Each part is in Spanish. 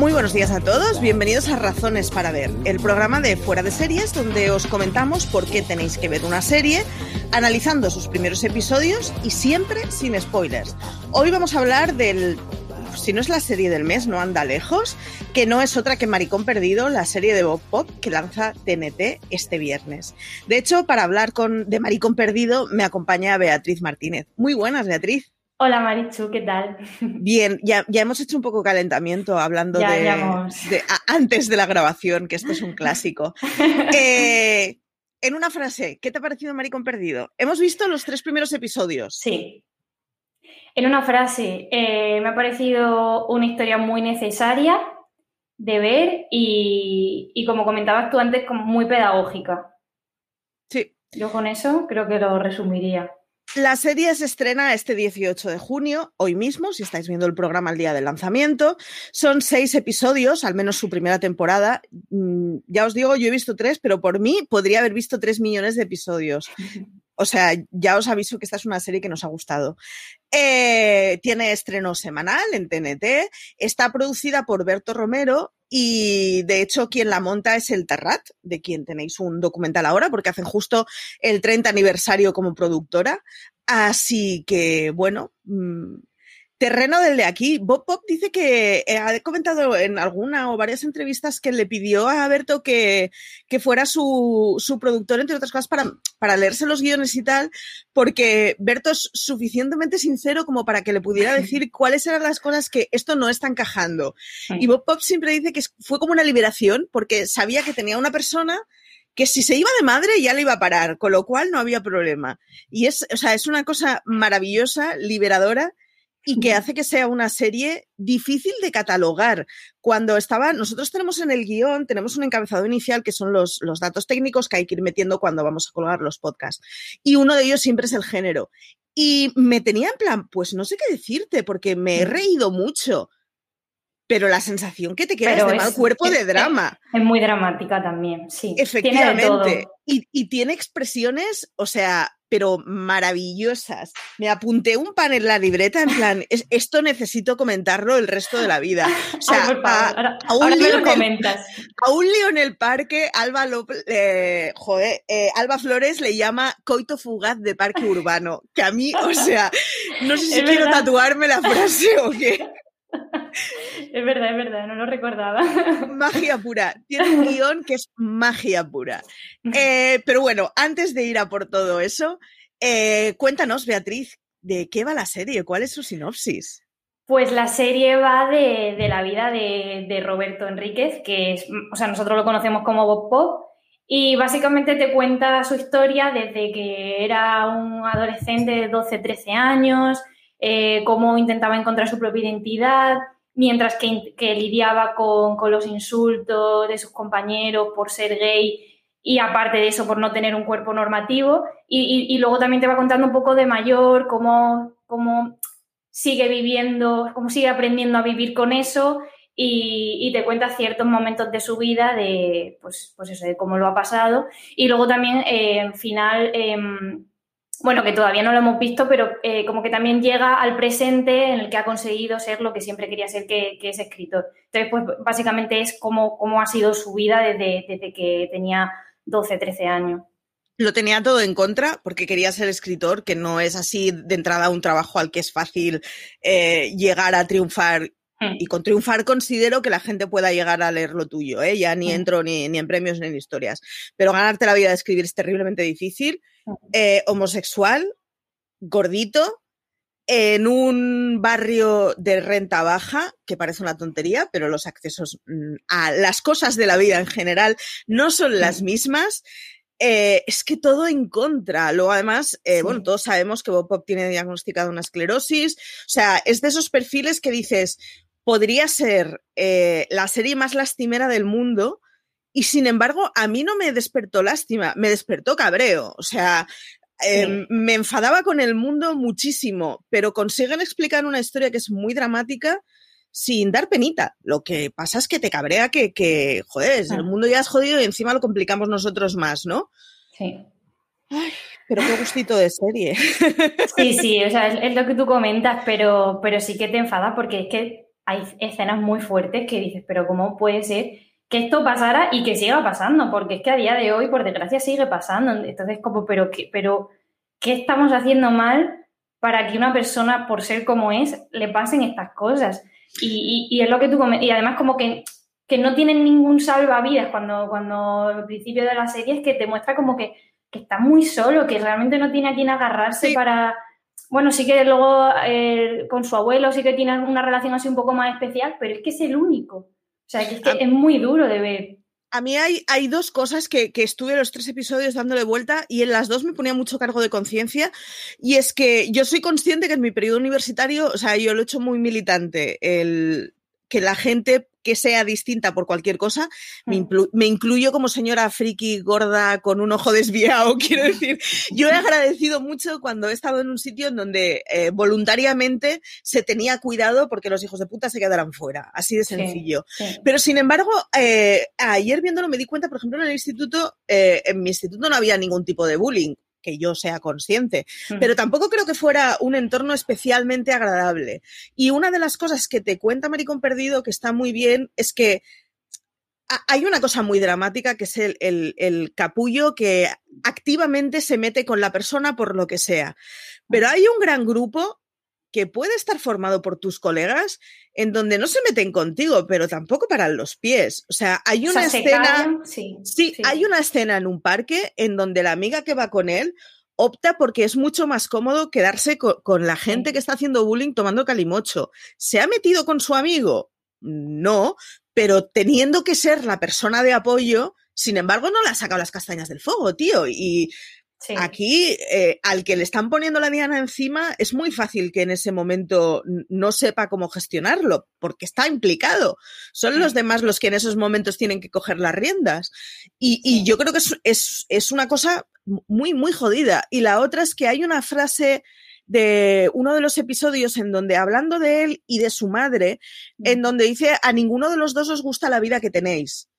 Muy buenos días a todos, bienvenidos a Razones para Ver, el programa de Fuera de Series donde os comentamos por qué tenéis que ver una serie, analizando sus primeros episodios y siempre sin spoilers. Hoy vamos a hablar del si no es la serie del mes, no anda lejos, que no es otra que Maricón Perdido, la serie de Bob Pop que lanza TNT este viernes. De hecho, para hablar con, de Maricón Perdido me acompaña Beatriz Martínez. Muy buenas, Beatriz. Hola Marichu, ¿qué tal? Bien, ya, ya hemos hecho un poco calentamiento hablando de, antes de la grabación, que esto es un clásico. Eh, en una frase, ¿qué te ha parecido Maricón Perdido? Hemos visto los tres primeros episodios. Sí. En una frase, eh, me ha parecido una historia muy necesaria de ver y, y como comentabas tú antes, como muy pedagógica. Sí. Yo con eso creo que lo resumiría. La serie se estrena este 18 de junio, hoy mismo, si estáis viendo el programa al día del lanzamiento. Son seis episodios, al menos su primera temporada. Mm, ya os digo, yo he visto tres, pero por mí podría haber visto tres millones de episodios. O sea, ya os aviso que esta es una serie que nos ha gustado. Eh, tiene estreno semanal en TNT, está producida por Berto Romero y de hecho quien la monta es el Terrat, de quien tenéis un documental ahora, porque hacen justo el 30 aniversario como productora. Así que, bueno, mm, Terreno del de aquí. Bob Pop dice que eh, ha comentado en alguna o varias entrevistas que le pidió a Berto que, que fuera su, su, productor, entre otras cosas, para, para leerse los guiones y tal, porque Berto es suficientemente sincero como para que le pudiera decir cuáles eran las cosas que esto no está encajando. Y Bob Pop siempre dice que fue como una liberación, porque sabía que tenía una persona que si se iba de madre ya le iba a parar, con lo cual no había problema. Y es, o sea, es una cosa maravillosa, liberadora y que hace que sea una serie difícil de catalogar. Cuando estaba, nosotros tenemos en el guion, tenemos un encabezado inicial que son los, los datos técnicos que hay que ir metiendo cuando vamos a colgar los podcasts. Y uno de ellos siempre es el género. Y me tenía en plan, pues no sé qué decirte, porque me he reído mucho. Pero la sensación que te queda es de mal cuerpo de drama. Es, muy dramática también, sí. Efectivamente. Y, y tiene expresiones, o sea, pero maravillosas. Me apunté un pan en la libreta en plan, esto necesito comentarlo el resto de la vida. O sea, a, un lío en el parque, Alba López, eh, joder, eh, Alba Flores le llama coito fugaz de parque urbano, que a mí, o sea, no sé si quiero tatuarme la frase o qué. Es verdad, es verdad, no lo recordaba. Magia pura. Tiene un guion que es magia pura. Eh, pero bueno, antes de ir a por todo eso, eh, cuéntanos, Beatriz, ¿de qué va la serie? ¿Cuál es su sinopsis? Pues la serie va de, la vida de, Roberto Enríquez, que es, o sea, nosotros lo conocemos como Bob Pop, y básicamente te cuenta su historia desde que era un adolescente de 12, 13 años, eh, cómo intentaba encontrar su propia identidad, mientras que, lidiaba con, los insultos de sus compañeros por ser gay y aparte de eso por no tener un cuerpo normativo. Y, luego también te va contando un poco de mayor, cómo, cómo sigue viviendo, cómo sigue aprendiendo a vivir con eso y, te cuenta ciertos momentos de su vida, de, pues, pues eso, de cómo lo ha pasado. Y luego también, eh, al final, em, bueno, que todavía no lo hemos visto, pero eh, como que también llega al presente en el que ha conseguido ser lo que siempre quería ser, que, es escritor. Entonces, pues básicamente es cómo, cómo ha sido su vida desde, desde que tenía 12, 13 años lo tenía todo en contra porque quería ser escritor, que no es así de entrada un trabajo al que es fácil eh, llegar a triunfar. Hmm. Y con triunfar considero que la gente pueda llegar a leer lo tuyo, ¿eh? ya ni hmm. entro ni, ni, en premios ni en historias. Pero ganarte la vida de escribir es terriblemente difícil. Eh, homosexual, gordito, en un barrio de renta baja, que parece una tontería, pero los accesos mm, a las cosas de la vida en general no son las mismas. Eh, es que todo en contra. Luego, además, eh, bueno, todos sabemos que Bob Pop tiene diagnosticado una esclerosis. O sea, es de esos perfiles que dices, podría ser la serie más lastimera del mundo, y sin embargo, a mí no me despertó lástima, me despertó cabreo. O sea, em, me enfadaba con el mundo muchísimo, pero consiguen explicar una historia que es muy dramática sin dar penita. Lo que pasa es que te cabrea que, que joder, el mundo ya es jodido y encima lo complicamos nosotros más, ¿no? Sí. Ay, pero qué gustito de serie. Sí, sí, o sea, es, lo que tú comentas, pero, pero sí que te enfada porque es que hay escenas muy fuertes que dices, pero ¿cómo puede ser que esto pasara y que siga pasando? Porque es que a día de hoy, por desgracia, sigue pasando. Entonces, como, pero ¿qué, pero, ¿qué estamos haciendo mal para que una persona, por ser como es, le pasen estas cosas? Y, y, es lo que tú y además como que, que no tienen ningún salvavidas cuando, cuando al principio de la serie es que te muestra como que, que está muy solo, que realmente no tiene a quien agarrarse para bueno, sí que luego eh, con su abuelo sí que tiene una relación así un poco más especial, pero es que es el único. O sea, que es, que es muy duro de ver. A mí hay, hay dos cosas que, que, estuve los tres episodios dándole vuelta y en las dos me ponía mucho cargo de conciencia. Y es que yo soy consciente que en mi periodo universitario, o sea, yo lo he hecho muy militante, el que la gente que sea distinta por cualquier cosa, me, mm. incluyo como señora friki gorda con un ojo desviado, quiero decir, yo he agradecido mucho cuando he estado en un sitio en donde eh, voluntariamente se tenía cuidado porque los hijos de puta se quedaran fuera, así de sencillo. Pero sin embargo, eh, ayer viéndolo me di cuenta, por ejemplo, en el instituto, eh, en mi instituto no había ningún tipo de bullying que yo sea consciente, pero tampoco creo que fuera un entorno especialmente agradable. Y una de las cosas que te cuenta Maricón Perdido, que está muy bien, es que hay una cosa muy dramática que es el, el, capullo que activamente se mete con la persona por lo que sea. Pero hay un gran grupo que puede estar formado por tus colegas en donde no se meten contigo, pero tampoco paran los pies. O sea, hay una escena. sí, sí, hay una escena en un parque en donde la amiga que va con él opta porque es mucho más cómodo quedarse con, la gente que está haciendo bullying tomando calimocho. ¿Se ha metido con su amigo? No, pero teniendo que ser la persona de apoyo, sin embargo, no le ha sacado las castañas del fuego, tío. Y Aquí, eh, al que le están poniendo la diana encima, es muy fácil que en ese momento no sepa cómo gestionarlo, porque está implicado. Son los demás los que en esos momentos tienen que coger las riendas. Y, yo creo que es, es, una cosa muy, muy jodida. Y la otra es que hay una frase de uno de los episodios en donde, hablando de él y de su madre, en donde dice, a ninguno de los dos os gusta la vida que tenéis.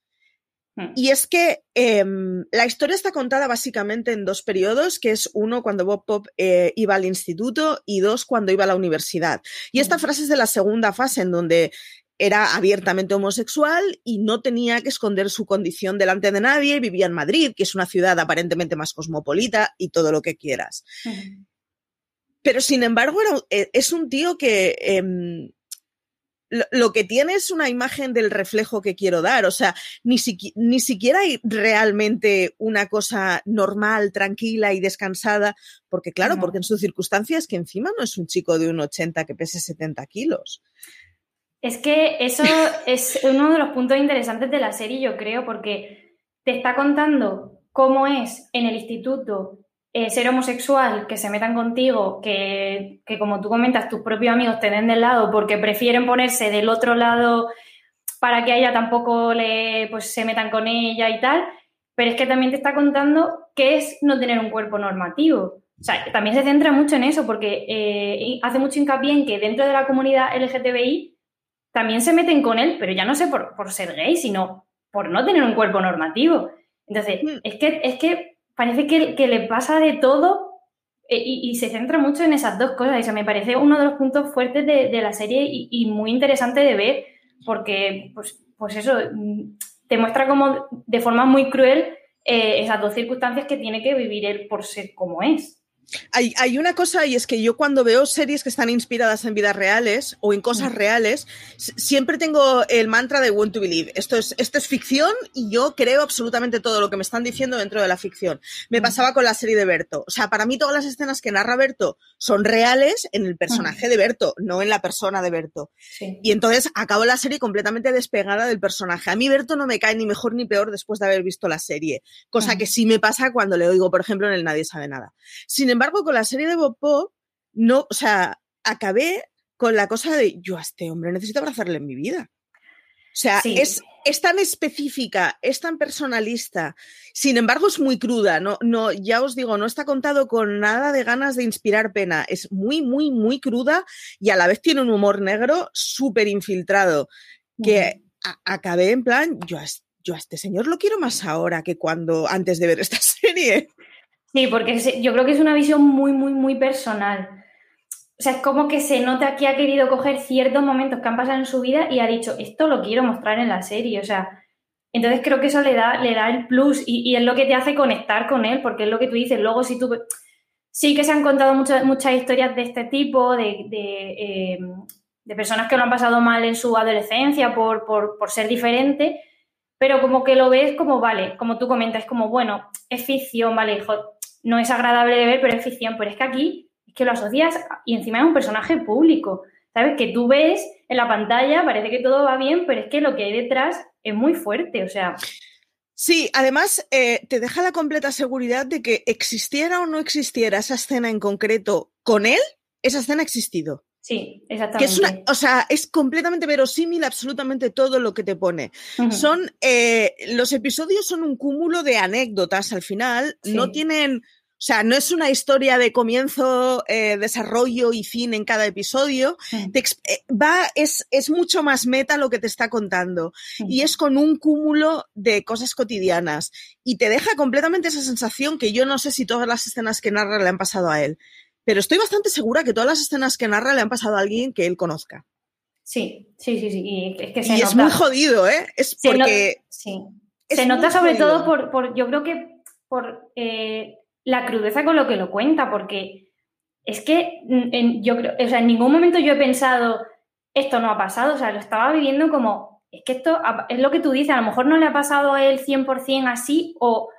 Y es que em, la historia está contada básicamente en dos periodos, que es uno cuando Bob Pop eh, iba al instituto y dos cuando iba a la universidad. Y esta frase es de la segunda fase, en donde era abiertamente homosexual y no tenía que esconder su condición delante de nadie, vivía en Madrid, que es una ciudad aparentemente más cosmopolita y todo lo que quieras. Pero sin embargo, eh, es un tío que em, lo, que tiene es una imagen del reflejo que quiero dar. O sea, ni, ni siquiera hay realmente una cosa normal, tranquila y descansada, porque claro, porque en sus circunstancias que encima no es un chico de un 80 que pese 70 kilos. Es que eso es uno de los puntos interesantes de la serie, yo creo, porque te está contando cómo es en el instituto eh, ser homosexual, que se metan contigo, que, como tú comentas, tus propios amigos te den del lado porque prefieren ponerse del otro lado para que a ella tampoco le, pues, se metan con ella y tal, pero es que también te está contando qué es no tener un cuerpo normativo. O sea, también se centra mucho en eso porque eh, hace mucho hincapié en que dentro de la comunidad LGTBI también se meten con él, pero ya no sé por, por ser gay, sino por no tener un cuerpo normativo. Entonces, mm. es que, es que parece que, le pasa de todo eh, y, se centra mucho en esas dos cosas. Eso me parece uno de los puntos fuertes de, la serie y, muy interesante de ver, porque, pues, pues eso, mm, te muestra como de forma muy cruel eh, esas dos circunstancias que tiene que vivir él por ser como es. Hay, una cosa y es que yo cuando veo series que están inspiradas en vidas reales o en cosas mm. reales, siempre tengo el mantra de want to believe. Esto es, esto es ficción y yo creo absolutamente todo lo que me están diciendo dentro de la ficción. Me mm. pasaba con la serie de Berto. O sea, para mí todas las escenas que narra Berto son reales en el personaje mm. de Berto, no en la persona de Berto. Y entonces acabo la serie completamente despegada del personaje. A mí Berto no me cae ni mejor ni peor después de haber visto la serie, cosa que sí me pasa cuando le oigo, por ejemplo, en el Nadie sabe nada. Sin embargo, con la serie de Bob Pop, no, o sea, acabé con la cosa de yo a este hombre necesito abrazarle en mi vida. O sea, es, es, tan específica, es tan personalista, sin embargo es muy cruda, no, no, ya os digo, no está contado con nada de ganas de inspirar pena, es muy, muy, muy cruda y a la vez tiene un humor negro súper infiltrado, que acabé en plan, yo yo a este señor lo quiero más ahora que cuando antes de ver esta serie. Sí, porque yo creo que es una visión muy, muy, muy personal. O sea, es como que se nota que ha querido coger ciertos momentos que han pasado en su vida y ha dicho, esto lo quiero mostrar en la serie. O sea, entonces creo que eso le da, le da el plus y, es lo que te hace conectar con él, porque es lo que tú dices. Luego, si tú. Sí que se han contado muchas, muchas historias de este tipo, de, eh, de, personas que lo han pasado mal en su adolescencia por, por, por ser diferente, pero como que lo ves como, vale, como tú comentas, como, bueno, es ficción, vale, hijo, no es agradable de ver, pero es ficción. Pero es que aquí es que lo asocias y encima es un personaje público, ¿sabes? Que tú ves en la pantalla, parece que todo va bien, pero es que lo que hay detrás es muy fuerte, o sea... Sí, además eh, te deja la completa seguridad de que existiera o no existiera esa escena en concreto con él, esa escena ha existido. Sí, exactamente. Que es o sea, es completamente verosímil absolutamente todo lo que te pone. Son, eh, los episodios son un cúmulo de anécdotas al final, no tienen o sea, no es una historia de comienzo, eh, desarrollo y fin en cada episodio. Eh, va, es, es, mucho más meta lo que te está contando. Y es con un cúmulo de cosas cotidianas. Y te deja completamente esa sensación que yo no sé si todas las escenas que narra le han pasado a él. Pero estoy bastante segura que todas las escenas que narra le han pasado a alguien que él conozca. Sí, sí, sí, sí. Y es, que es muy jodido, ¿eh? Es porque. sí. Se nota sobre todo por, por, yo creo que por eh, la crudeza con lo que lo cuenta, porque es que en, yo creo, o sea, en ningún momento yo he pensado, esto no ha pasado, o sea, lo estaba viviendo como, es que esto es lo que tú dices, a lo mejor no le ha pasado a él 100% así, o,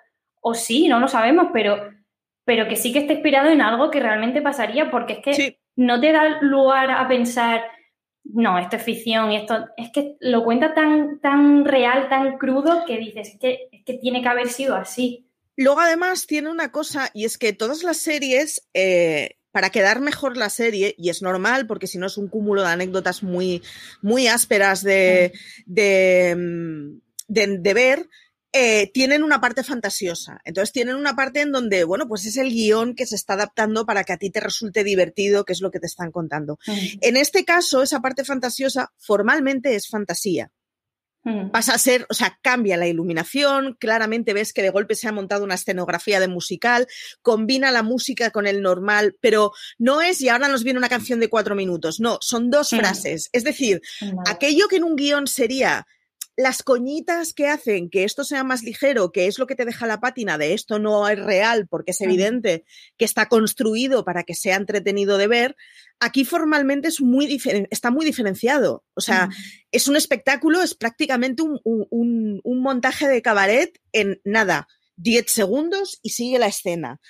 o sí, no lo sabemos, pero, pero que sí que está inspirado en algo que realmente pasaría, porque es que no te da lugar a pensar, no, esto es ficción y esto, es que lo cuenta tan, tan real, tan crudo, que dices, que, es que tiene que haber sido así. Luego, además, tiene una cosa, y es que todas las series, eh, para quedar mejor la serie, y es normal, porque si no es un cúmulo de anécdotas muy, muy ásperas de, de, mm, de, ver, eh, tienen una parte fantasiosa. Entonces tienen una parte en donde, bueno, pues es el guion que se está adaptando para que a ti te resulte divertido, que es lo que te están contando. En este caso, esa parte fantasiosa formalmente es fantasía. Pasa a ser, o sea, cambia la iluminación, claramente ves que de golpe se ha montado una escenografía de musical, combina la música con el normal, pero no es y ahora nos viene una canción de cuatro minutos, no, son dos frases. Es decir, aquello que en un guion sería las coñitas que hacen que esto sea más ligero, que es lo que te deja la pátina de esto no es real porque es evidente que está construido para que sea entretenido de ver, aquí formalmente es muy está muy diferenciado. O sea, es un espectáculo, es prácticamente un, montaje de cabaret en nada, 10 segundos y sigue la escena.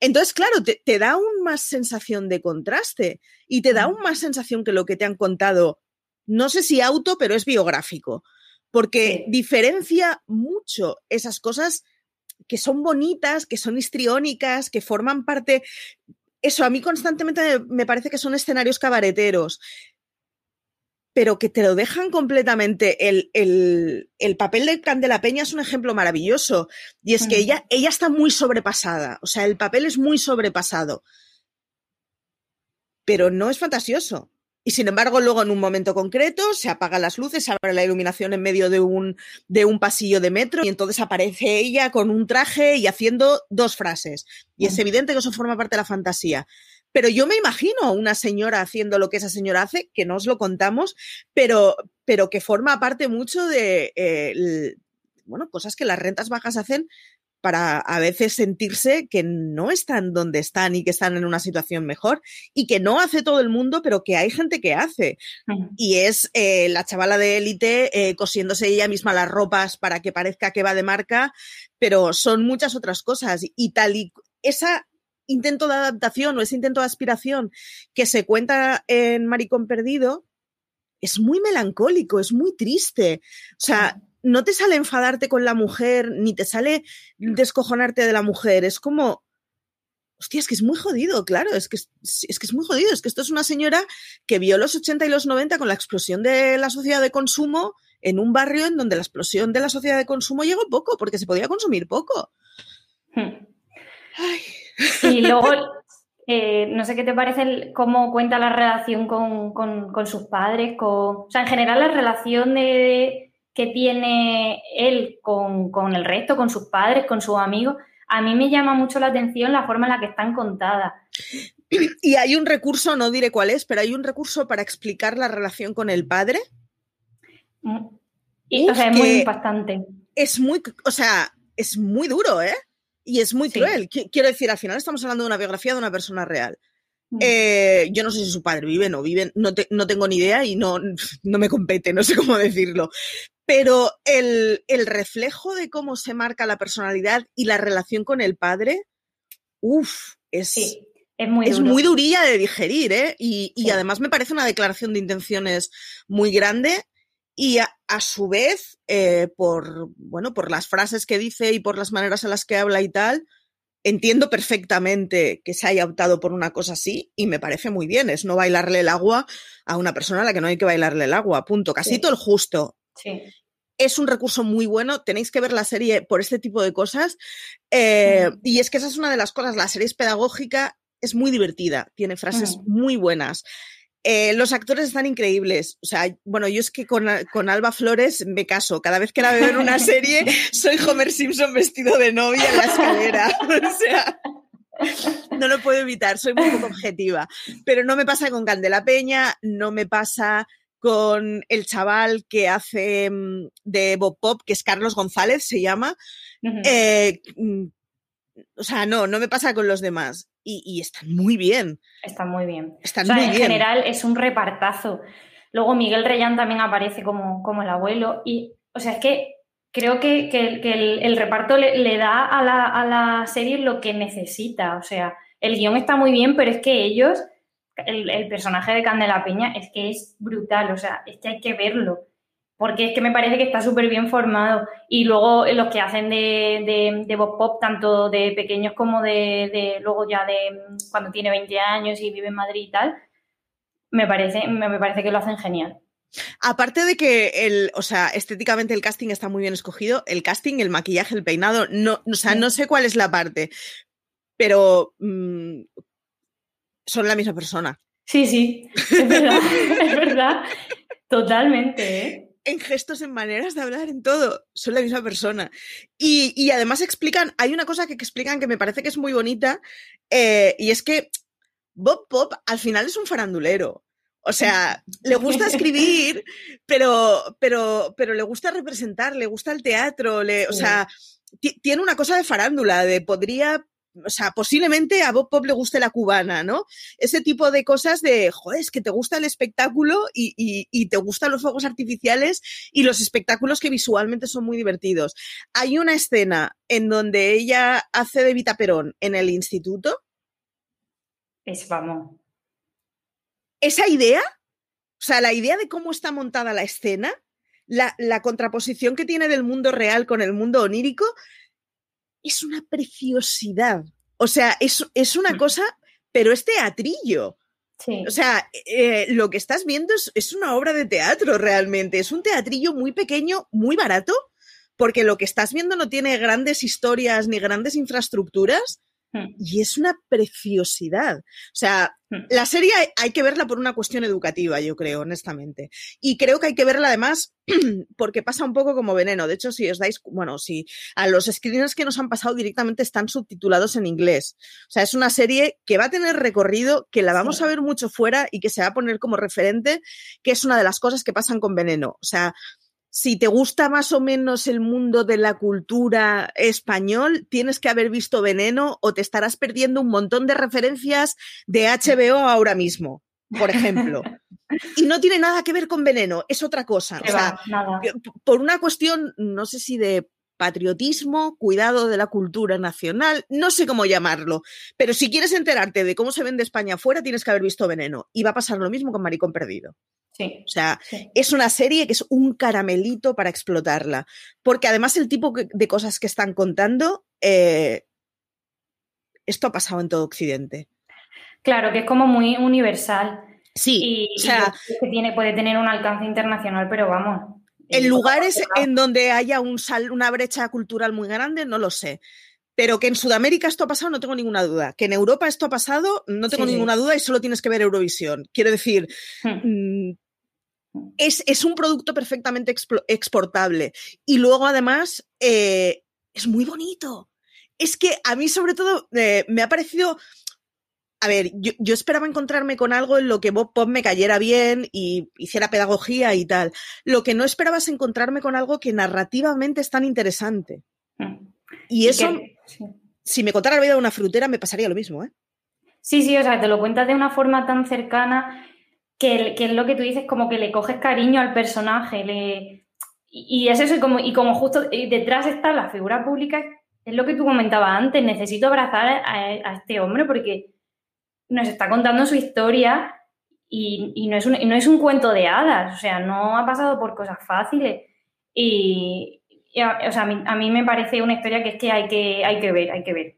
Entonces, claro, te, te da aún más sensación de contraste y te da aún más sensación que lo que te han contado, no sé si auto, pero es biográfico porque diferencia mucho esas cosas que son bonitas, que son histriónicas, que forman parte... Eso, a mí constantemente me parece que son escenarios cabareteros, pero que te lo dejan completamente. El, el, papel de Candela Peña es un ejemplo maravilloso, y es que ella, ella está muy sobrepasada, o sea, el papel es muy sobrepasado, pero no es fantasioso. Y sin embargo, luego en un momento concreto se apagan las luces, se abre la iluminación en medio de un, de un pasillo de metro y entonces aparece ella con un traje y haciendo dos frases. Y es evidente que eso forma parte de la fantasía. Pero yo me imagino a una señora haciendo lo que esa señora hace, que no os lo contamos, pero, pero que forma parte mucho de, eh, bueno, cosas que las rentas bajas hacen para a veces sentirse que no están donde están y que están en una situación mejor y que no hace todo el mundo, pero que hay gente que hace. Y es eh, la chavala de élite eh, cosiéndose ella misma las ropas para que parezca que va de marca, pero son muchas otras cosas. Y tal y esa intento de adaptación o ese intento de aspiración que se cuenta en Maricón Perdido es muy melancólico, es muy triste. O sea, no te sale enfadarte con la mujer, ni te sale descojonarte de la mujer. Es como, hostia, es que es muy jodido, claro, es que es, que es muy jodido. Es que esto es una señora que vio los 80 y los 90 con la explosión de la sociedad de consumo en un barrio en donde la explosión de la sociedad de consumo llegó poco, porque se podía consumir poco. Hmm. Y luego, eh, no sé qué te parece cómo cuenta la relación con, con, sus padres, con, o sea, en general la relación de que tiene él con, el resto, con sus padres, con sus amigos, a mí me llama mucho la atención la forma en la que están contadas. Y hay un recurso, no diré cuál es, pero hay un recurso para explicar la relación con el padre. Mm, o sea, es muy impactante. Es muy, o sea, es muy duro, ¿eh? Y es muy cruel. Quiero decir, al final estamos hablando de una biografía de una persona real. Mm. Eh, yo no sé si su padre vive, no vive, no, no tengo ni idea y no, no, me compete, no sé cómo decirlo. Pero el, el, reflejo de cómo se marca la personalidad y la relación con el padre, uff, es, es, muy, es muy durilla de digerir, ¿eh? Y, y además me parece una declaración de intenciones muy grande y a, su vez, eh, por, bueno, por las frases que dice y por las maneras en las que habla y tal, entiendo perfectamente que se haya optado por una cosa así y me parece muy bien. Es no bailarle el agua a una persona a la que no hay que bailarle el agua. Punto. Casi todo el justo. Es un recurso muy bueno. Tenéis que ver la serie por este tipo de cosas. Eh, y es que esa es una de las cosas. La serie es pedagógica, es muy divertida, tiene frases muy buenas. Eh, los actores están increíbles. O sea, bueno, yo es que con, Alba Flores me caso. Cada vez que la veo en una serie, soy Homer Simpson vestido de novia en la escalera. O sea, no lo puedo evitar, soy muy poco objetiva. Pero no me pasa con Candela Peña, no me pasa con el chaval que hace mm, de Bob Pop, que es Carlos González, se llama. Eh, mm, o sea, no, no me pasa con los demás y, están muy bien. Están muy bien. Están muy en bien. general es un repartazo. Luego Miguel Reyán también aparece como, como el abuelo y, o sea, es que creo que, el, reparto le, da a la, a la, serie lo que necesita. O sea, el guion está muy bien, pero es que ellos, el, el personaje de Candela Peña, es que es brutal. O sea, es que hay que verlo porque es que me parece que está súper bien formado. Y luego los que hacen de, de, de Pop, tanto de pequeños como de, luego ya de cuando tiene 20 años y vive en Madrid y tal, me parece, me, parece que lo hacen genial. Aparte de que el, o sea, estéticamente el casting está muy bien escogido, el casting, el maquillaje, el peinado, no, o sea, no sé cuál es la parte, pero mm, son la misma persona. Sí, sí, es verdad, es verdad, totalmente, ¿eh? en gestos, en maneras de hablar, en todo. Son la misma persona. Y, además explican, hay una cosa que explican que me parece que es muy bonita, eh, y es que Bob Pop al final es un farandulero. O sea, le gusta escribir, pero, pero, pero le gusta representar, le gusta el teatro, le, o sea, tiene una cosa de farándula, de podría o sea, posiblemente a Bob Pop le guste la cubana, ¿no? Ese tipo de cosas de, joder, es que te gusta el espectáculo y, te gustan los fuegos artificiales y los espectáculos que visualmente son muy divertidos. Hay una escena en donde ella hace de Vita Perón en el instituto. Es vamos. Esa idea, o sea, la idea de cómo está montada la escena, la, la contraposición que tiene del mundo real con el mundo onírico, es una preciosidad. O sea, es, es una mm. cosa, pero es teatrillo. O sea, eh, lo que estás viendo es, es, una obra de teatro realmente. Es un teatrillo muy pequeño, muy barato, porque lo que estás viendo no tiene grandes historias ni grandes infraestructuras. Y es una preciosidad. O sea, hmm. la serie hay que verla por una cuestión educativa, yo creo, honestamente. Y creo que hay que verla además porque pasa un poco como veneno. De hecho, si os dais, bueno, si a los screeners que nos han pasado directamente están subtitulados en inglés. O sea, es una serie que va a tener recorrido, que la vamos a ver mucho fuera y que se va a poner como referente, que es una de las cosas que pasan con veneno. O sea, si te gusta más o menos el mundo de la cultura español, tienes que haber visto Veneno o te estarás perdiendo un montón de referencias de HBO ahora mismo, por ejemplo. y no tiene nada que ver con Veneno, es otra cosa. O sea, por una cuestión, no sé si de patriotismo, cuidado de la cultura nacional, no sé cómo llamarlo, pero si quieres enterarte de cómo se vende España afuera, tienes que haber visto Veneno. Y va a pasar lo mismo con Maricón Perdido. Sí, o sea, es una serie que es un caramelito para explotarla. Porque además el tipo de cosas que están contando, eh, esto ha pasado en todo Occidente. Claro, que es como muy universal. Sí, y, o sea, que tiene, puede tener un alcance internacional, pero vamos. En lugares en donde haya un una brecha cultural muy grande, no lo sé. Pero que en Sudamérica esto ha pasado, no tengo ninguna duda. Que en Europa esto ha pasado, no tengo ninguna duda y solo tienes que ver Eurovisión. Quiero decir, hmm. mm, es, un producto perfectamente exportable. Y luego, además, eh, es muy bonito. es que a mí sobre todo eh, me ha parecido a ver, yo, esperaba encontrarme con algo en lo que Bob Pop me cayera bien y hiciera pedagogía y tal. Lo que no esperaba es encontrarme con algo que narrativamente es tan interesante. Mm. Y eso, si me contara la vida de una frutera, me pasaría lo mismo, ¿eh? Sí, sí, o sea, te lo cuentas de una forma tan cercana que, es lo que tú dices, como que le coges cariño al personaje. Le... Y, es eso, y como, y como justo detrás está la figura pública, es lo que tú comentabas antes, necesito abrazar a este hombre porque nos está contando su historia y, no, es un, no es un cuento de hadas, o sea, no ha pasado por cosas fáciles. Y, o sea, a mí, me parece una historia que es que hay que, hay que ver, hay que ver.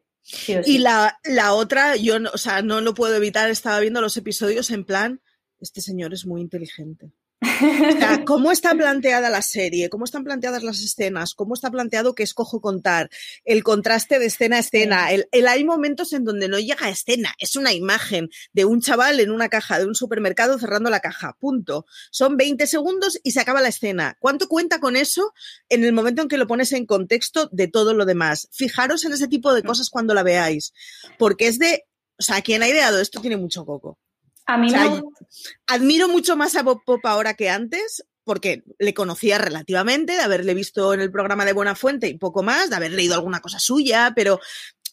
Y la, la, otra, yo no, o sea, no lo puedo evitar, estaba viendo los episodios en plan, este señor es muy inteligente. ¿Cómo está planteada la serie? ¿Cómo están planteadas las escenas? ¿Cómo está planteado que escojo contar? El contraste de escena a escena. El, hay momentos en donde no llega a escena. Es una imagen de un chaval en una caja de un supermercado cerrando la caja. Punto. Son 20 segundos y se acaba la escena. ¿Cuánto cuenta con eso en el momento en que lo pones en contexto de todo lo demás? Fijaros en ese tipo de mm. cosas cuando la veáis. Porque es de. O sea, quien ha ideado esto tiene mucho coco. A mí me... Admiro mucho más a Bob Pop ahora que antes, porque le conocía relativamente, de haberle visto en el programa de Buena Fuente y poco más, de haber leído alguna cosa suya, pero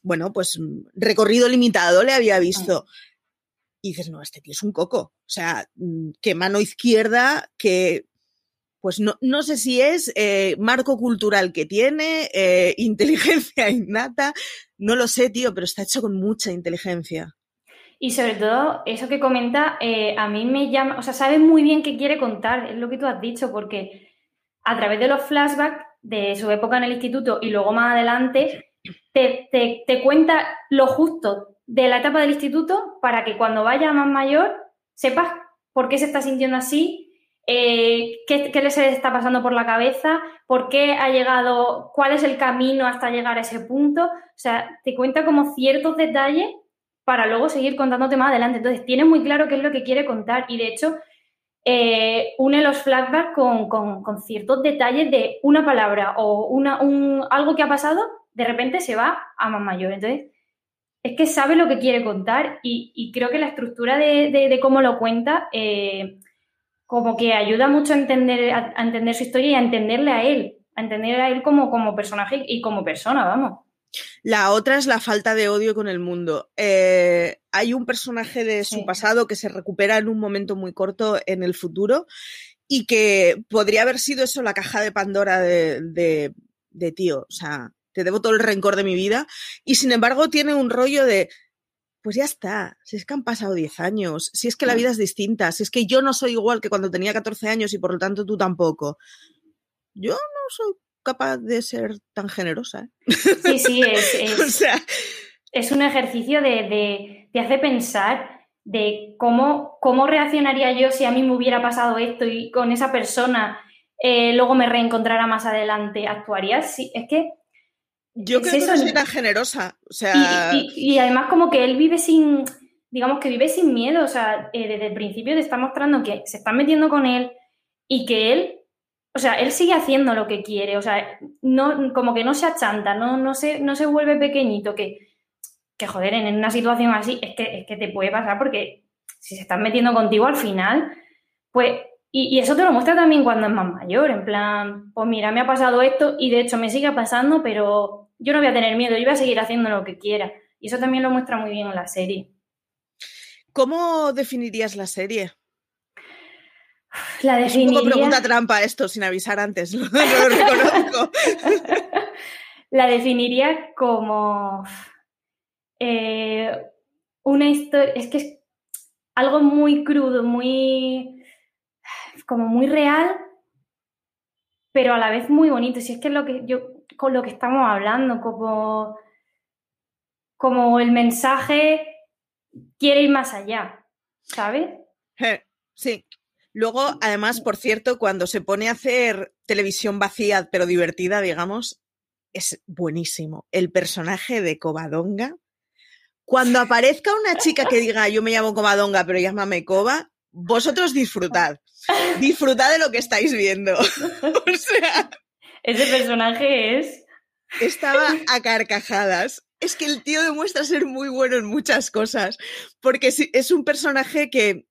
bueno, pues recorrido limitado le había visto. Y dices, no, este tío es un coco. O sea, mm, que mano izquierda, que pues no, no sé si es eh, marco cultural que tiene, eh, inteligencia innata, no lo sé, tío, pero está hecho con mucha inteligencia. Y sobre todo, eso que comenta, eh, a mí me llama, o sea, sabe muy bien qué quiere contar, es lo que tú has dicho, porque a través de los flashbacks de su época en el instituto y luego más adelante, te, te, cuenta lo justo de la etapa del instituto para que cuando vaya más mayor sepas por qué se está sintiendo así, eh, qué, qué le se le está pasando por la cabeza, por qué ha llegado, cuál es el camino hasta llegar a ese punto. O sea, te cuenta como ciertos detalles para luego seguir contándote más adelante. Entonces, tiene muy claro qué es lo que quiere contar y de hecho eh, une los flashbacks con, ciertos detalles de una palabra o una, un, algo que ha pasado, de repente se va a más mayor. Entonces, es que sabe lo que quiere contar y, creo que la estructura de, cómo lo cuenta eh, como que ayuda mucho a entender, entender su historia y a entenderle a él, a entender a él como, como personaje y como persona, vamos. La otra es la falta de odio con el mundo. Eh, hay un personaje de su pasado que se recupera en un momento muy corto en el futuro y que podría haber sido eso la caja de Pandora de, de, tío. O sea, te debo todo el rencor de mi vida. Y sin embargo tiene un rollo de, pues ya está, si es que han pasado 10 años, si es que la vida es distinta, si es que yo no soy igual que cuando tenía 14 años y por lo tanto tú tampoco. Yo no soy capaz de ser tan generosa. ¿eh? Sí, sí, es, es, un ejercicio de, de, hacer pensar de cómo, cómo reaccionaría yo si a mí me hubiera pasado esto y con esa persona eh, luego me reencontrara más adelante. ¿Actuaría? Sí, es que... Yo creo que no soy tan generosa. O sea... Y, además como que él vive sin, digamos que vive sin miedo. O sea, eh, desde el principio te está mostrando que se están metiendo con él y que él o sea, él sigue haciendo lo que quiere, o sea, no, como que no se achanta, no, no, se, no se vuelve pequeñito, que, que joder, en una situación así es que, es que te puede pasar porque si se están metiendo contigo al final, pues, y, y, eso te lo muestra también cuando es más mayor, en plan, pues mira, me ha pasado esto y de hecho me sigue pasando, pero yo no voy a tener miedo, yo voy a seguir haciendo lo que quiera. Y eso también lo muestra muy bien en la serie. ¿Cómo definirías la serie? La definiría... Es un poco pregunta trampa esto, sin avisar antes, lo, reconozco. la definiría como eh, una historia, es que es algo muy crudo, muy como muy real, pero a la vez muy bonito. Si es que es lo que yo con lo que estamos hablando, como, como el mensaje quiere ir más allá, ¿sabes? Sí, Luego, además, por cierto, cuando se pone a hacer televisión vacía pero divertida, digamos, es buenísimo. El personaje de Covadonga. Cuando aparezca una chica que diga yo me llamo Covadonga, pero llámame Cova, vosotros disfrutad. Disfrutad de lo que estáis viendo. o sea. Ese personaje es. estaba a carcajadas. Es que el tío demuestra ser muy bueno en muchas cosas, porque es un personaje que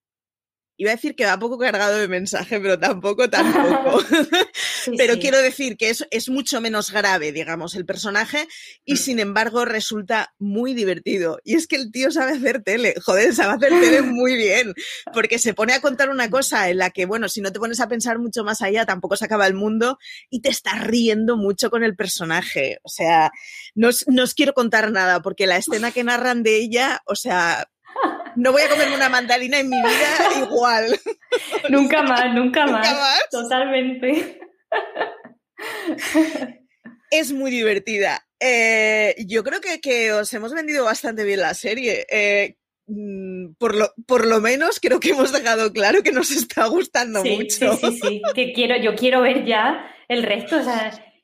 Iba a decir que va poco cargado de mensaje, pero tampoco tampoco. pero quiero decir que es, es, mucho menos grave, digamos, el personaje y mm. sin embargo resulta muy divertido. Y es que el tío sabe hacer tele, joder, sabe hacer tele muy bien, porque se pone a contar una cosa en la que, bueno, si no te pones a pensar mucho más allá, tampoco se acaba el mundo y te estás riendo mucho con el personaje. O sea, no no os quiero contar nada, porque la escena que narran de ella, o sea, no voy a comerme una mandarina en mi vida igual. Nunca más, nunca, más? Totalmente. Es muy divertida. Eh, yo creo que, os hemos vendido bastante bien la serie. Eh, mm, por lo, por lo menos creo que hemos dejado claro que nos está gustando mucho. Sí, sí, sí. Que quiero, yo quiero ver ya el resto.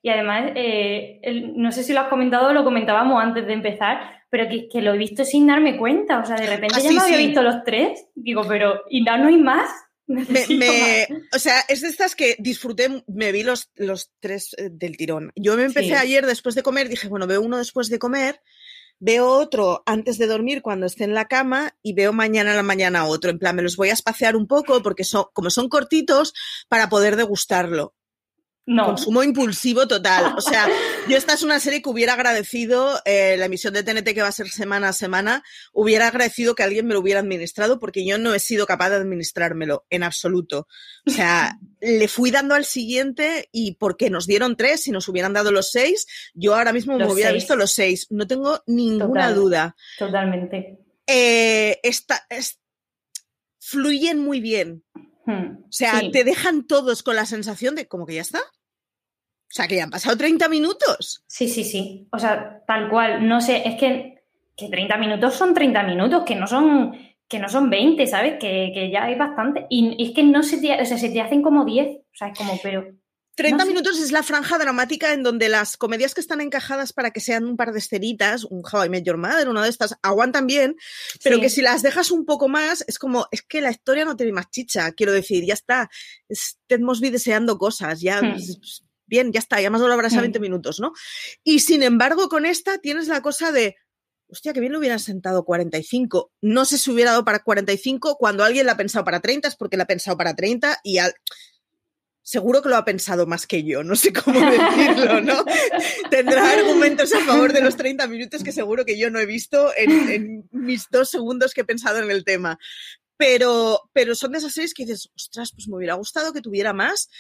y además, eh, no sé si lo has comentado o lo comentábamos antes de empezar, pero que, lo he visto sin darme cuenta. O sea, de repente ah, ya no había visto los tres. Digo, pero ¿y no, no hay más? Me, o sea, es de estas que disfruté, me vi los, los tres eh, del tirón. Yo me empecé ayer después de comer, dije, bueno, veo uno después de comer, veo otro antes de dormir cuando esté en la cama y veo mañana a la mañana otro. En plan, me los voy a espaciar un poco porque son, como son cortitos, para poder degustarlo. No. Consumo impulsivo total. O sea, yo esta es una serie que hubiera agradecido, eh, la emisión de TNT que va a ser semana a semana, hubiera agradecido que alguien me lo hubiera administrado porque yo no he sido capaz de administrármelo en absoluto. O sea, le fui dando al siguiente y porque nos dieron tres, si nos hubieran dado los seis, yo ahora mismo me hubiera visto los seis. No tengo ninguna duda. Totalmente. Eh, fluyen muy bien. Hmm, o sea, te dejan todos con la sensación de como que ya está. O sea, que ya han pasado 30 minutos. Sí, sí, sí. O sea, tal cual. No sé, es que, que 30 minutos son 30 minutos, que no son, que no son 20, ¿sabes? Que, ya hay bastante. Y es que no se te, o sea, se te hacen como 10. O sea, es como, pero 30 minutos es la franja dramática en donde las comedias que están encajadas para que sean un par de escenitas, un How I Met Your Mother, una de estas, aguantan bien, pero que si las dejas un poco más, es como, es que la historia no tiene más chicha, quiero decir, ya está, es Ted Mosby deseando cosas, ya, hmm. pues, bien, ya está, ya más de lo habrás a 20 minutos, ¿no? Y sin embargo, con esta tienes la cosa de, hostia, que bien lo hubieran sentado 45. No sé si hubiera dado para 45, cuando alguien la ha pensado para 30 es porque la ha pensado para 30 y al seguro que lo ha pensado más que yo, no sé cómo decirlo, ¿no? Tendrá argumentos a favor de los 30 minutos que seguro que yo no he visto en, mis dos segundos que he pensado en el tema. Pero, pero son de esas series que dices, ostras, pues me hubiera gustado que tuviera más.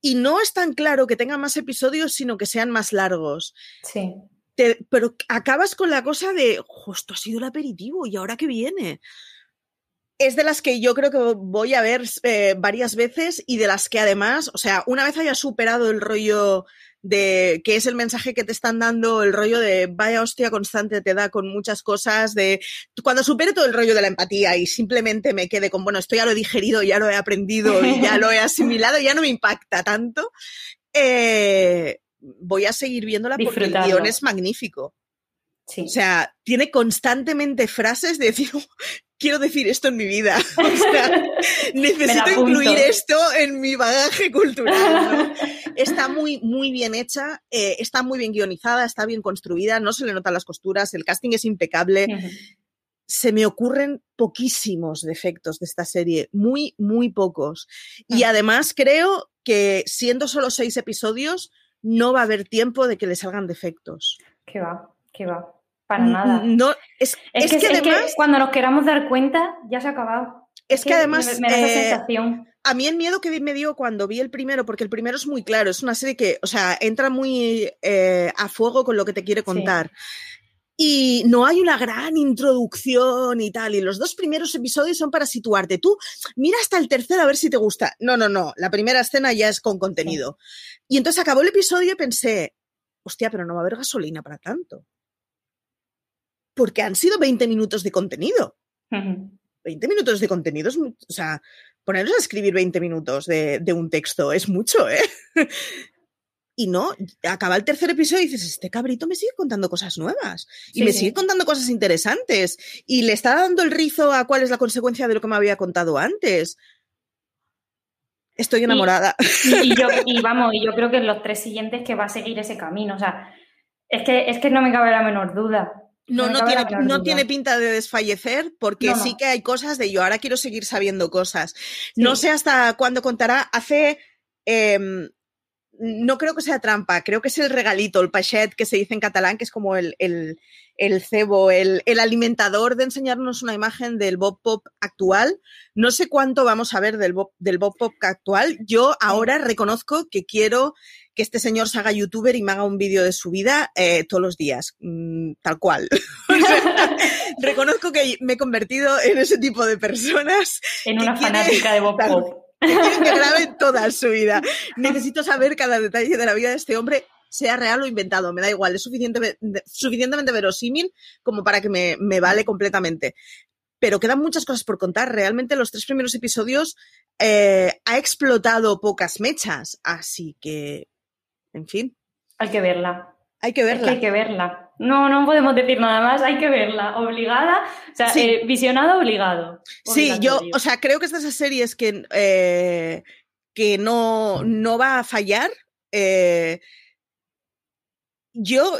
Y no es tan claro que tenga más episodios, sino que sean más largos. Sí. pero acabas con la cosa de, justo ha sido el aperitivo y ahora qué viene es de las que yo creo que voy a ver eh, varias veces y de las que además, o sea, una vez haya superado el rollo de que es el mensaje que te están dando, el rollo de vaya hostia constante te da con muchas cosas, de cuando supere todo el rollo de la empatía y simplemente me quede con, bueno, esto ya lo he digerido, ya lo he aprendido y ya lo he asimilado, ya no me impacta tanto, eh, voy a seguir viéndola porque el guion es magnífico. O sea, tiene constantemente frases de decir, quiero decir esto en mi vida. O sea, necesito incluir esto en mi bagaje cultural. Está muy, muy bien hecha, eh, está muy bien guionizada, está bien construida, no se le notan las costuras, el casting es impecable. Se me ocurren poquísimos defectos de esta serie, muy, muy pocos. Y ah. además creo que siendo solo seis episodios, no va a haber tiempo de que le salgan defectos. Que va, que va para nada. No, es, que, además. cuando nos queramos dar cuenta, ya se ha acabado. Es, que, además. Me, da esa eh, sensación. A mí el miedo que me dio cuando vi el primero, porque el primero es muy claro, es una serie que, o sea, entra muy eh, a fuego con lo que te quiere contar. Y no hay una gran introducción y tal. Y los dos primeros episodios son para situarte. Tú mira hasta el tercero a ver si te gusta. No, no, no. La primera escena ya es con contenido. Y entonces acabó el episodio y pensé, hostia, pero no va a haber gasolina para tanto porque han sido 20 minutos de contenido. 20 minutos de contenido es, o sea, ponernos a escribir 20 minutos de, un texto es mucho, ¿eh? y no, acaba el tercer episodio y dices, este cabrito me sigue contando cosas nuevas y me sigue contando cosas interesantes y le está dando el rizo a cuál es la consecuencia de lo que me había contado antes. Estoy enamorada. Y, yo, y vamos, y yo creo que en los tres siguientes que va a seguir ese camino, o sea, Es que, es que no me cabe la menor duda. No, no, tiene, no tiene, pinta de desfallecer porque sí que hay cosas de yo ahora quiero seguir sabiendo cosas. No sé hasta cuándo contará. Hace em, no creo que sea trampa, creo que es el regalito, el pachet que se dice en catalán, que es como el, cebo, el, alimentador de enseñarnos una imagen del Bob Pop actual. No sé cuánto vamos a ver del Bob, del Bob Pop actual. Yo ahora reconozco que quiero que este señor se haga youtuber y me haga un vídeo de su vida eh, todos los días, mm, tal cual. reconozco que me he convertido en ese tipo de personas. En una fanática de Bob Pop que grabe toda su vida. Necesito saber cada detalle de la vida de este hombre, sea real o inventado, me da igual, es suficientemente, suficientemente verosímil como para que me, vale completamente. Pero quedan muchas cosas por contar. Realmente los tres primeros episodios eh, ha explotado pocas mechas, así que, en fin. Hay que verla. Hay que verla. hay que verla. No, no podemos decir nada más, hay que verla. Obligada, o sea, eh, visionado obligado. Sí, yo, o sea, creo que es de esas series que, eh, que no, no va a fallar. Eh, yo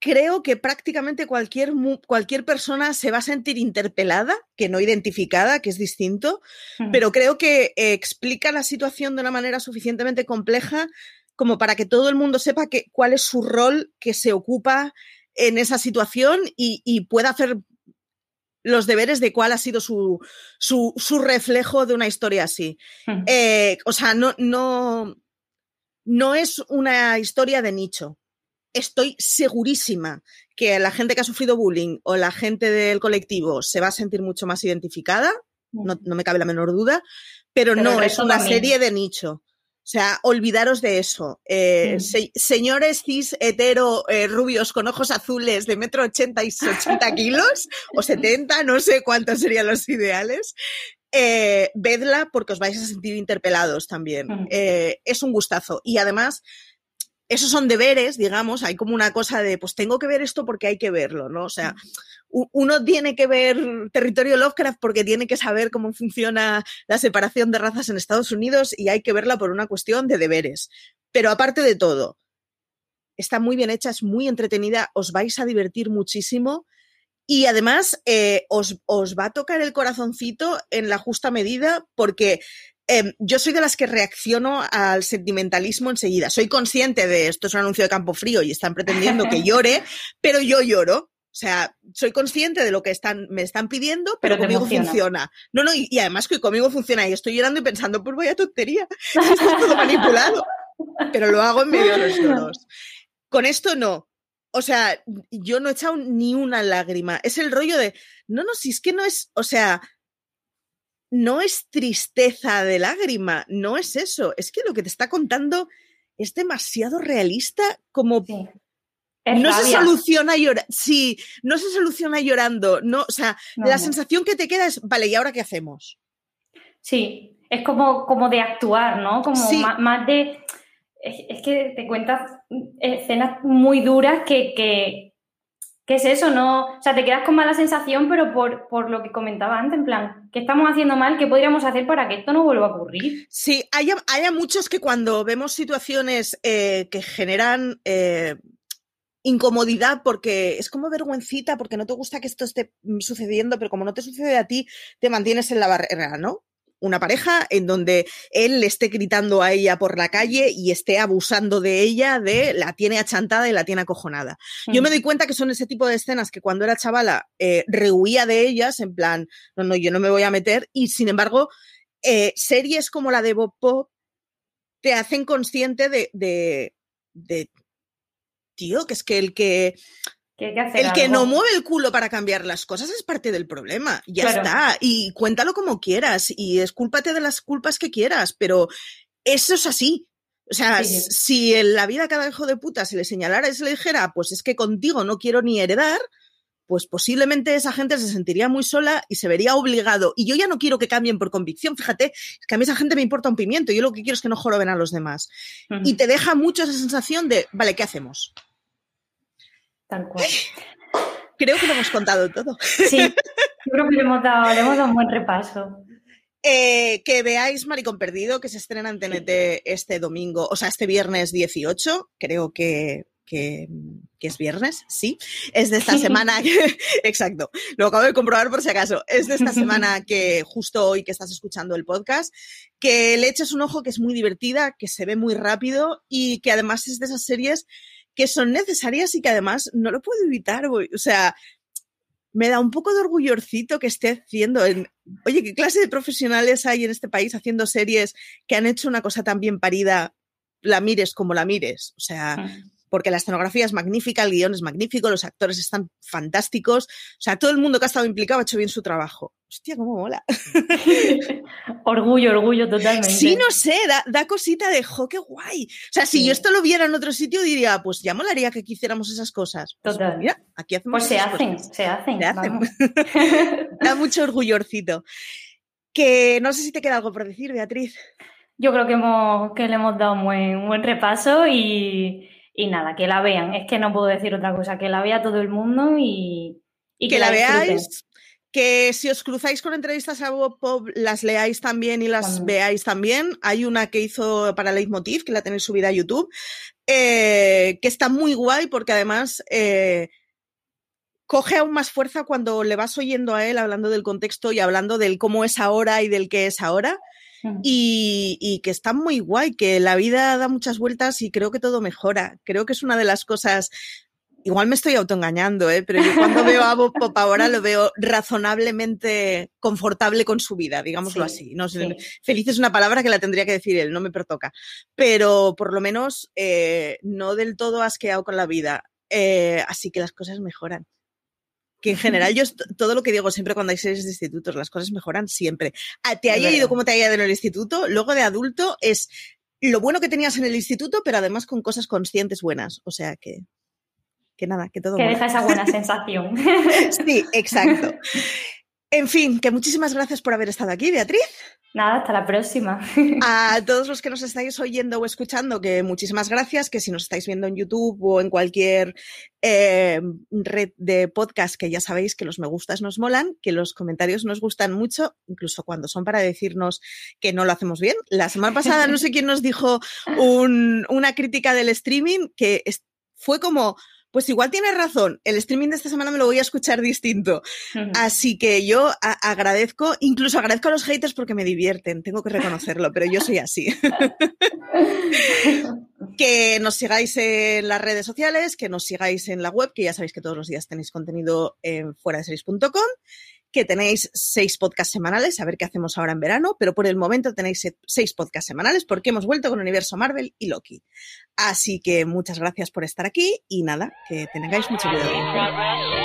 creo que prácticamente cualquier, cualquier persona se va a sentir interpelada, que no identificada, que es distinto, pero creo que explica la situación de una manera suficientemente compleja como para que todo el mundo sepa que, cuál es su rol que se ocupa en esa situación y, pueda hacer los deberes de cuál ha sido su, su, reflejo de una historia así. Eh, o sea, no, no, no es una historia de nicho. Estoy segurísima que la gente que ha sufrido bullying o la gente del colectivo se va a sentir mucho más identificada, no, me cabe la menor duda, pero, no es una serie de nicho. O sea, olvidaros de eso. Eh, señores cis hetero eh, rubios con ojos azules de metro ochenta y ochenta kilos o setenta, no sé cuántos serían los ideales. Eh, vedla porque os vais a sentir interpelados también. es un gustazo. Y además, esos son deberes, digamos, hay como una cosa de, pues tengo que ver esto porque hay que verlo, ¿no? O sea, uno tiene que ver territorio Lovecraft porque tiene que saber cómo funciona la separación de razas en Estados Unidos y hay que verla por una cuestión de deberes. Pero aparte de todo, está muy bien hecha, es muy entretenida, os vais a divertir muchísimo y además eh, os, os va a tocar el corazoncito en la justa medida porque Em, yo soy de las que reacciono al sentimentalismo enseguida. Soy consciente de esto es un anuncio de campo frío y están pretendiendo que llore, pero yo lloro. O sea, soy consciente de lo que están, me están pidiendo, pero, conmigo funciona. No, no, y, además que conmigo funciona y estoy llorando y pensando, pues vaya tontería, esto es todo manipulado. Pero lo hago en medio de los lloros. Con esto no. O sea, yo no he echado ni una lágrima. Es el rollo de, no, no, si es que no es, o sea, no es tristeza de lágrima, no es eso, es que lo que te está contando es demasiado realista como... No se soluciona llorando. Sí, no se soluciona llorando. No, o sea, la sensación que te queda es, vale, ¿y ahora qué hacemos? Sí, es como, como de actuar, ¿no? Como más, de. Es, que te cuentas escenas muy duras que, ¿Qué es eso? No, o sea, te quedas con mala sensación, pero por, lo que comentaba antes, en plan, ¿qué estamos haciendo mal? ¿Qué podríamos hacer para que esto no vuelva a ocurrir? Sí, hay, hay muchos que cuando vemos situaciones eh, que generan eh, incomodidad porque es como vergüencita, porque no te gusta que esto esté sucediendo, pero como no te sucede a ti, te mantienes en la barrera, ¿no? una pareja en donde él le esté gritando a ella por la calle y esté abusando de ella, de la tiene achantada y la tiene acojonada. Yo me mm. doy cuenta que son ese tipo de escenas que cuando era chavala eh, rehuía de ellas, en plan, no, no, yo no me voy a meter, y sin embargo, eh, series como la de Bob Pop te hacen consciente de, de, de tío, que es que el que el que no mueve el culo para cambiar las cosas es parte del problema. Ya está. Y cuéntalo como quieras. Y escúlpate de las culpas que quieras. Pero eso es así. O sea, si en la vida a cada hijo de puta se le señalara y se le dijera, pues es que contigo no quiero ni heredar, pues posiblemente esa gente se sentiría muy sola y se vería obligado. Y yo ya no quiero que cambien por convicción, fíjate, que a mí esa gente me importa un pimiento, yo lo que quiero es que no joroben a los demás. Y te deja mucho esa sensación de, vale, ¿qué hacemos? Tal cual. Creo que lo hemos contado todo. Sí, creo que le hemos dado, le hemos dado un buen repaso. Eh, que veáis Maricón Perdido, que se estrena en TNT este domingo, o sea, este viernes 18. Creo que, que, es viernes, sí. Es de esta semana, exacto, lo acabo de comprobar por si acaso, es de esta semana que justo hoy que estás escuchando el podcast, que le eches un ojo que es muy divertida, que se ve muy rápido y que además es de esas series que son necesarias y que además no lo puedo evitar, o sea, me da un poco de orgullorcito que esté haciendo. oye, ¿qué clase de profesionales hay en este país haciendo series que han hecho una cosa tan bien parida, la mires como la mires? O sea, porque la escenografía es magnífica, el guion es magnífico, los actores están fantásticos. O sea, todo el mundo que ha estado implicado ha hecho bien su trabajo. Hostia, cómo mola. orgullo, orgullo totalmente. Sí, no sé, da, cosita de, jo, qué guay. O sea, si yo esto lo viera en otro sitio, diría, pues ya molaría que aquí hiciéramos esas cosas. Pues, Total. mira, aquí hacemos Pues se hacen, se hacen, se hacen. da mucho orgullorcito. Que no sé si te queda algo por decir, Beatriz. Yo creo que, hemos, que le hemos dado un buen, buen repaso y, y nada, que la vean. Es que no puedo decir otra cosa, que la vea todo el mundo y, que, la, veáis. Que si os cruzáis con entrevistas a Bob Pop, las leáis también y las veáis también. Hay una que hizo para Leitmotiv, que la tenéis subida a YouTube, eh, que está muy guay porque además eh, coge aún más fuerza cuando le vas oyendo a él hablando del contexto y hablando del cómo es ahora y del qué es ahora y, que está muy guay, que la vida da muchas vueltas y creo que todo mejora. Creo que es una de las cosas Igual me estoy autoengañando, ¿eh? pero yo cuando veo a Bob Pop ahora lo veo razonablemente confortable con su vida, digámoslo así. No Feliz es una palabra que la tendría que decir él, no me pertoca. Pero por lo menos eh, no del todo asqueado con la vida. Eh, así que las cosas mejoran que en general yo todo lo que digo siempre cuando hay series de institutos, las cosas mejoran siempre. te haya ido como te haya ido en el instituto, luego de adulto es lo bueno que tenías en el instituto, pero además con cosas conscientes buenas. O sea que, que nada, que todo. Que deja esa buena sensación. sí, exacto. En fin, que muchísimas gracias por haber estado aquí, Beatriz. Nada, hasta la próxima. A todos los que nos estáis oyendo o escuchando, que muchísimas gracias, que si nos estáis viendo en YouTube o en cualquier eh, red de podcast, que ya sabéis que los me gustas nos molan, que los comentarios nos gustan mucho, incluso cuando son para decirnos que no lo hacemos bien. La semana pasada no sé quién nos dijo una crítica del streaming que fue como pues igual tienes razón, el streaming de esta semana me lo voy a escuchar distinto. Así que yo agradezco, incluso agradezco a los haters porque me divierten, tengo que reconocerlo, pero yo soy así. que nos sigáis en las redes sociales, que nos sigáis en la web, que ya sabéis que todos los días tenéis contenido en fuera de series.com que tenéis seis podcasts semanales, a ver qué hacemos ahora en verano, pero por el momento tenéis seis podcasts semanales porque hemos vuelto con Universo Marvel y Loki. Así que muchas gracias por estar aquí y nada, que tengáis mucho cuidado.